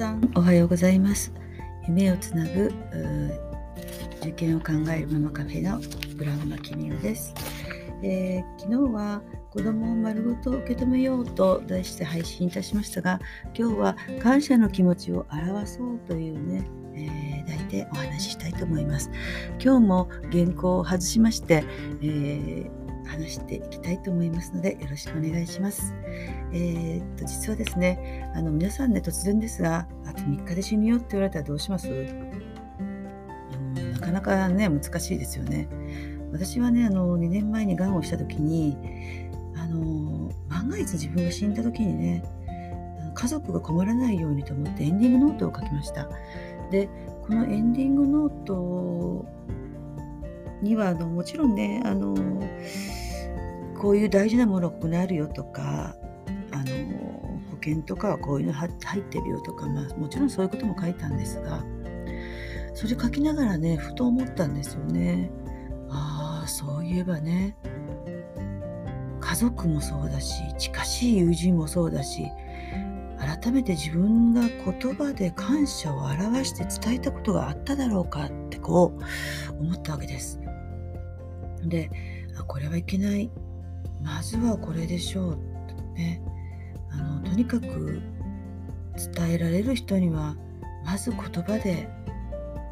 さんおはようございます。夢をつなぐ受験を考えるママカフェのブラウンのキミです、えー、昨日は子供を丸ごと受け止めようと題して配信いたしましたが今日は感謝の気持ちを表そうというね、えー、題でお話ししたいと思います。今日も原稿を外しまして、えー話していきたいと思いますのでよろしくお願いします。えー、っと実はですねあの皆さんね突然ですがあと3日で死ぬよって言われたらどうします？なかなかね難しいですよね。私はねあの2年前にがんをした時にあの万が一自分が死んだ時にね家族が困らないようにと思ってエンディングノートを書きました。でこのエンディングノートにはあのもちろんねあのこういう大事なものここにあるよとかあの保険とかはこういうの入ってるよとか、まあ、もちろんそういうことも書いたんですがそれ書きながらねふと思ったんですよね。ああそういえばね家族もそうだし近しい友人もそうだし改めて自分が言葉で感謝を表して伝えたことがあっただろうかってこう思ったわけです。でこれはいけないまずはこれでしょうねあのとにかく伝えられる人にはまず言葉で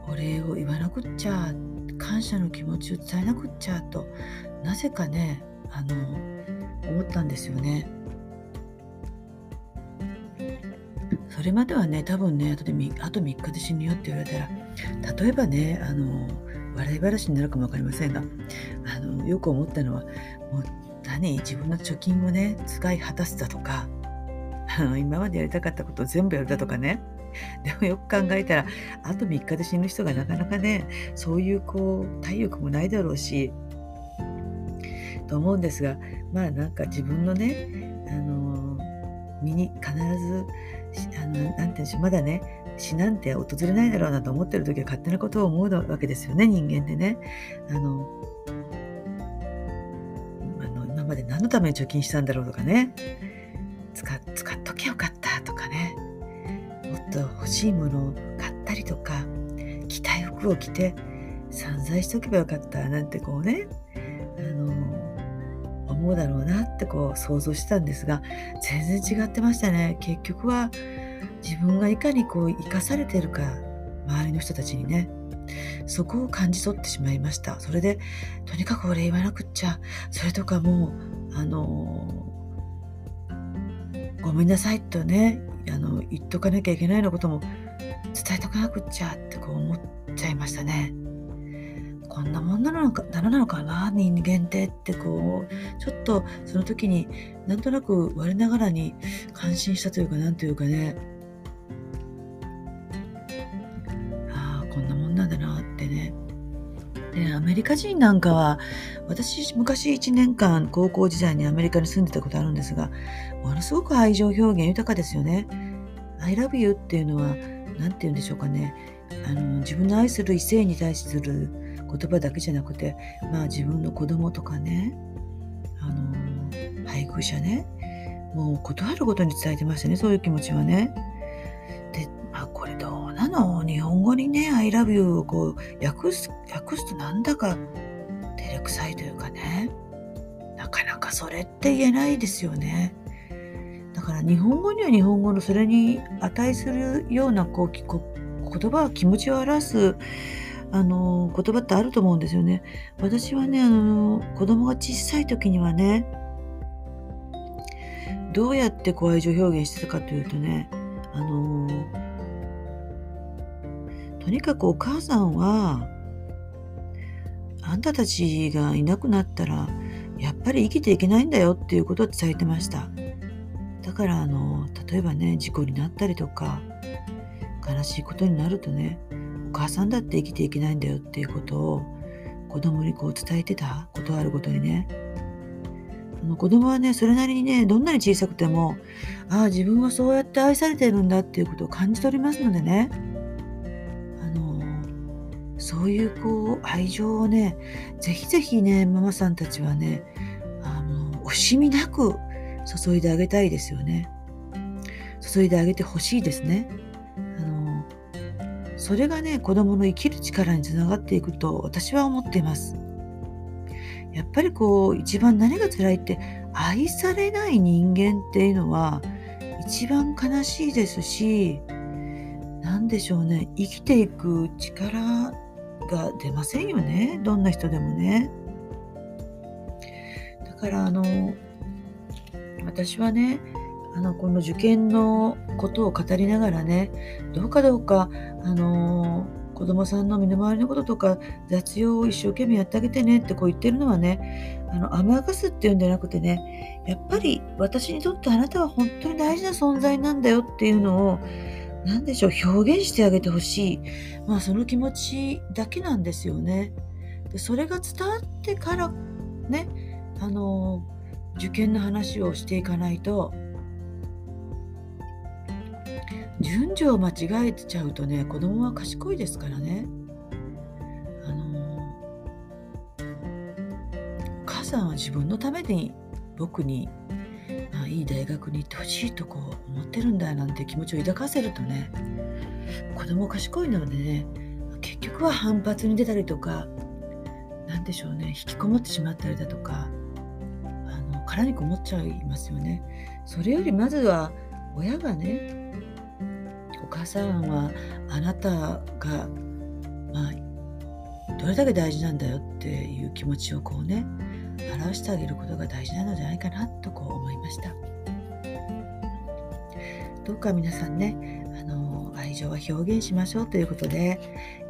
お礼を言わなくっちゃ感謝の気持ちを伝えなくっちゃとなぜかねあの思ったんですよね。それまではね多分ねあとであと3日で死ぬよって言われたら例えばねあの笑い話になるかも分かりませんがあのよく思ったのはもう何自分の貯金をね使い果たすだとかあの 今までやりたかったことを全部やるだとかねでもよく考えたらあと3日で死ぬ人がなかなかねそういうこう体力もないだろうしと思うんですがまあなんか自分のねあの身に必ずあのなんて言うんでしょうまだね死なんて訪れないだろうなと思ってる時は勝手なことを思うわけですよね人間ってね。あのまで何のために貯金したんだろうとかね。使使っときゃよかったとかね。もっと欲しいものを買ったりとか着たい服を着て散財しとけばよかったなんてこうねあの思うだろうなってこう想像してたんですが全然違ってましたね。結局は自分がいかにこう生かされてるか。周りの人たちにねそこを感じ取ってしまいましたそれでとにかく俺言わなくっちゃそれとかもうあのごめんなさいとねあの言っとかなきゃいけないのことも伝えとかなくっちゃってこう思っちゃいましたね。こんなもんなのかなのかな人間ってってこうちょっとその時になんとなく我ながらに感心したというかなんというかねねでアメリカ人なんかは私昔1年間高校時代にアメリカに住んでたことあるんですがものすごく愛情表現豊かですよね。I love you っていうのは何て言うんでしょうかねあの自分の愛する異性に対する言葉だけじゃなくてまあ自分の子供とかねあの配偶者ねもう断るごとに伝えてましたねそういう気持ちはね。語にね「I love you」をこう訳す訳すとなんだか照れくさいというかねなかなかそれって言えないですよね。だから日本語には日本語のそれに値するようなこう言葉気持ちを表すあの言葉ってあると思うんですよね。私はねあの子供が小さい時にはねどうやってこう愛情表現してたかというとねあのとにかくお母さんはあんたたちがいなくなったらやっぱり生きていけないんだよっていうことを伝えてました。だからあの例えばね事故になったりとか悲しいことになるとねお母さんだって生きていけないんだよっていうことを子供にこう伝えてたことあるごとにね。あの子供はねそれなりにねどんなに小さくてもああ自分はそうやって愛されてるんだっていうことを感じ取りますのでね。そういうこう愛情をねぜひぜひねママさんたちはねあの惜しみなく注いであげたいですよね。注いであげてほしいですね。あのそれがね子供の生きる力につながっていくと私は思っています。やっぱりこう一番何が辛いって愛されない人間っていうのは一番悲しいですし何でしょうね。生きていく力が出ませんよね。どんな人でもね。だからあの私はねあのこの受験のことを語りながらねどうかどうかあの子供さんの身の回りのこととか雑用を一生懸命やってあげてねってこう言ってるのはねあの甘やかすっていうんじゃなくてねやっぱり私にとってあなたは本当に大事な存在なんだよっていうのを何でしょう表現してあげてほしいまあその気持ちだけなんですよね。でそれが伝わってからねあの受験の話をしていかないと順序を間違えちゃうとね子供は賢いですからね。あのお母さんは自分のために僕に、いい大学に行ってほしいとこう思ってるんだなんて気持ちを抱かせるとね子供賢いのでね結局は反発に出たりとか何でしょうね引きこもってしまったりだとかあの殻にこもっちゃいますよね。それよりまずは親がねお母さんはあなたが、まあ、どれだけ大事なんだよっていう気持ちをこうね表してあげることが大事なのじゃないかなとこう思いましたどうか皆さんねあの愛情は表現しましょうということで、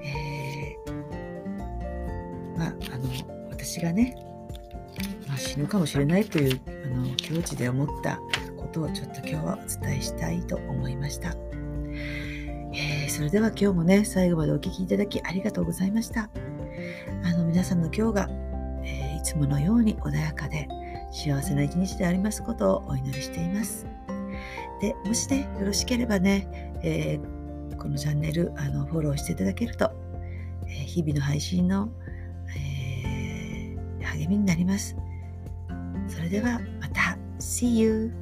えー、まああの私がね、まあ、死ぬかもしれないというあの境地で思ったことをちょっと今日はお伝えしたいと思いました。えー、それでは今日もね、最後までお聴きいただきありがとうございました。あの皆さんの今日が、つものように穏やかで幸せな一日でありますことをお祈りしています。で、もしね、よろしければね、えー、このチャンネルあのフォローしていただけると、え日々の配信の、え励みになります。それではまた See you!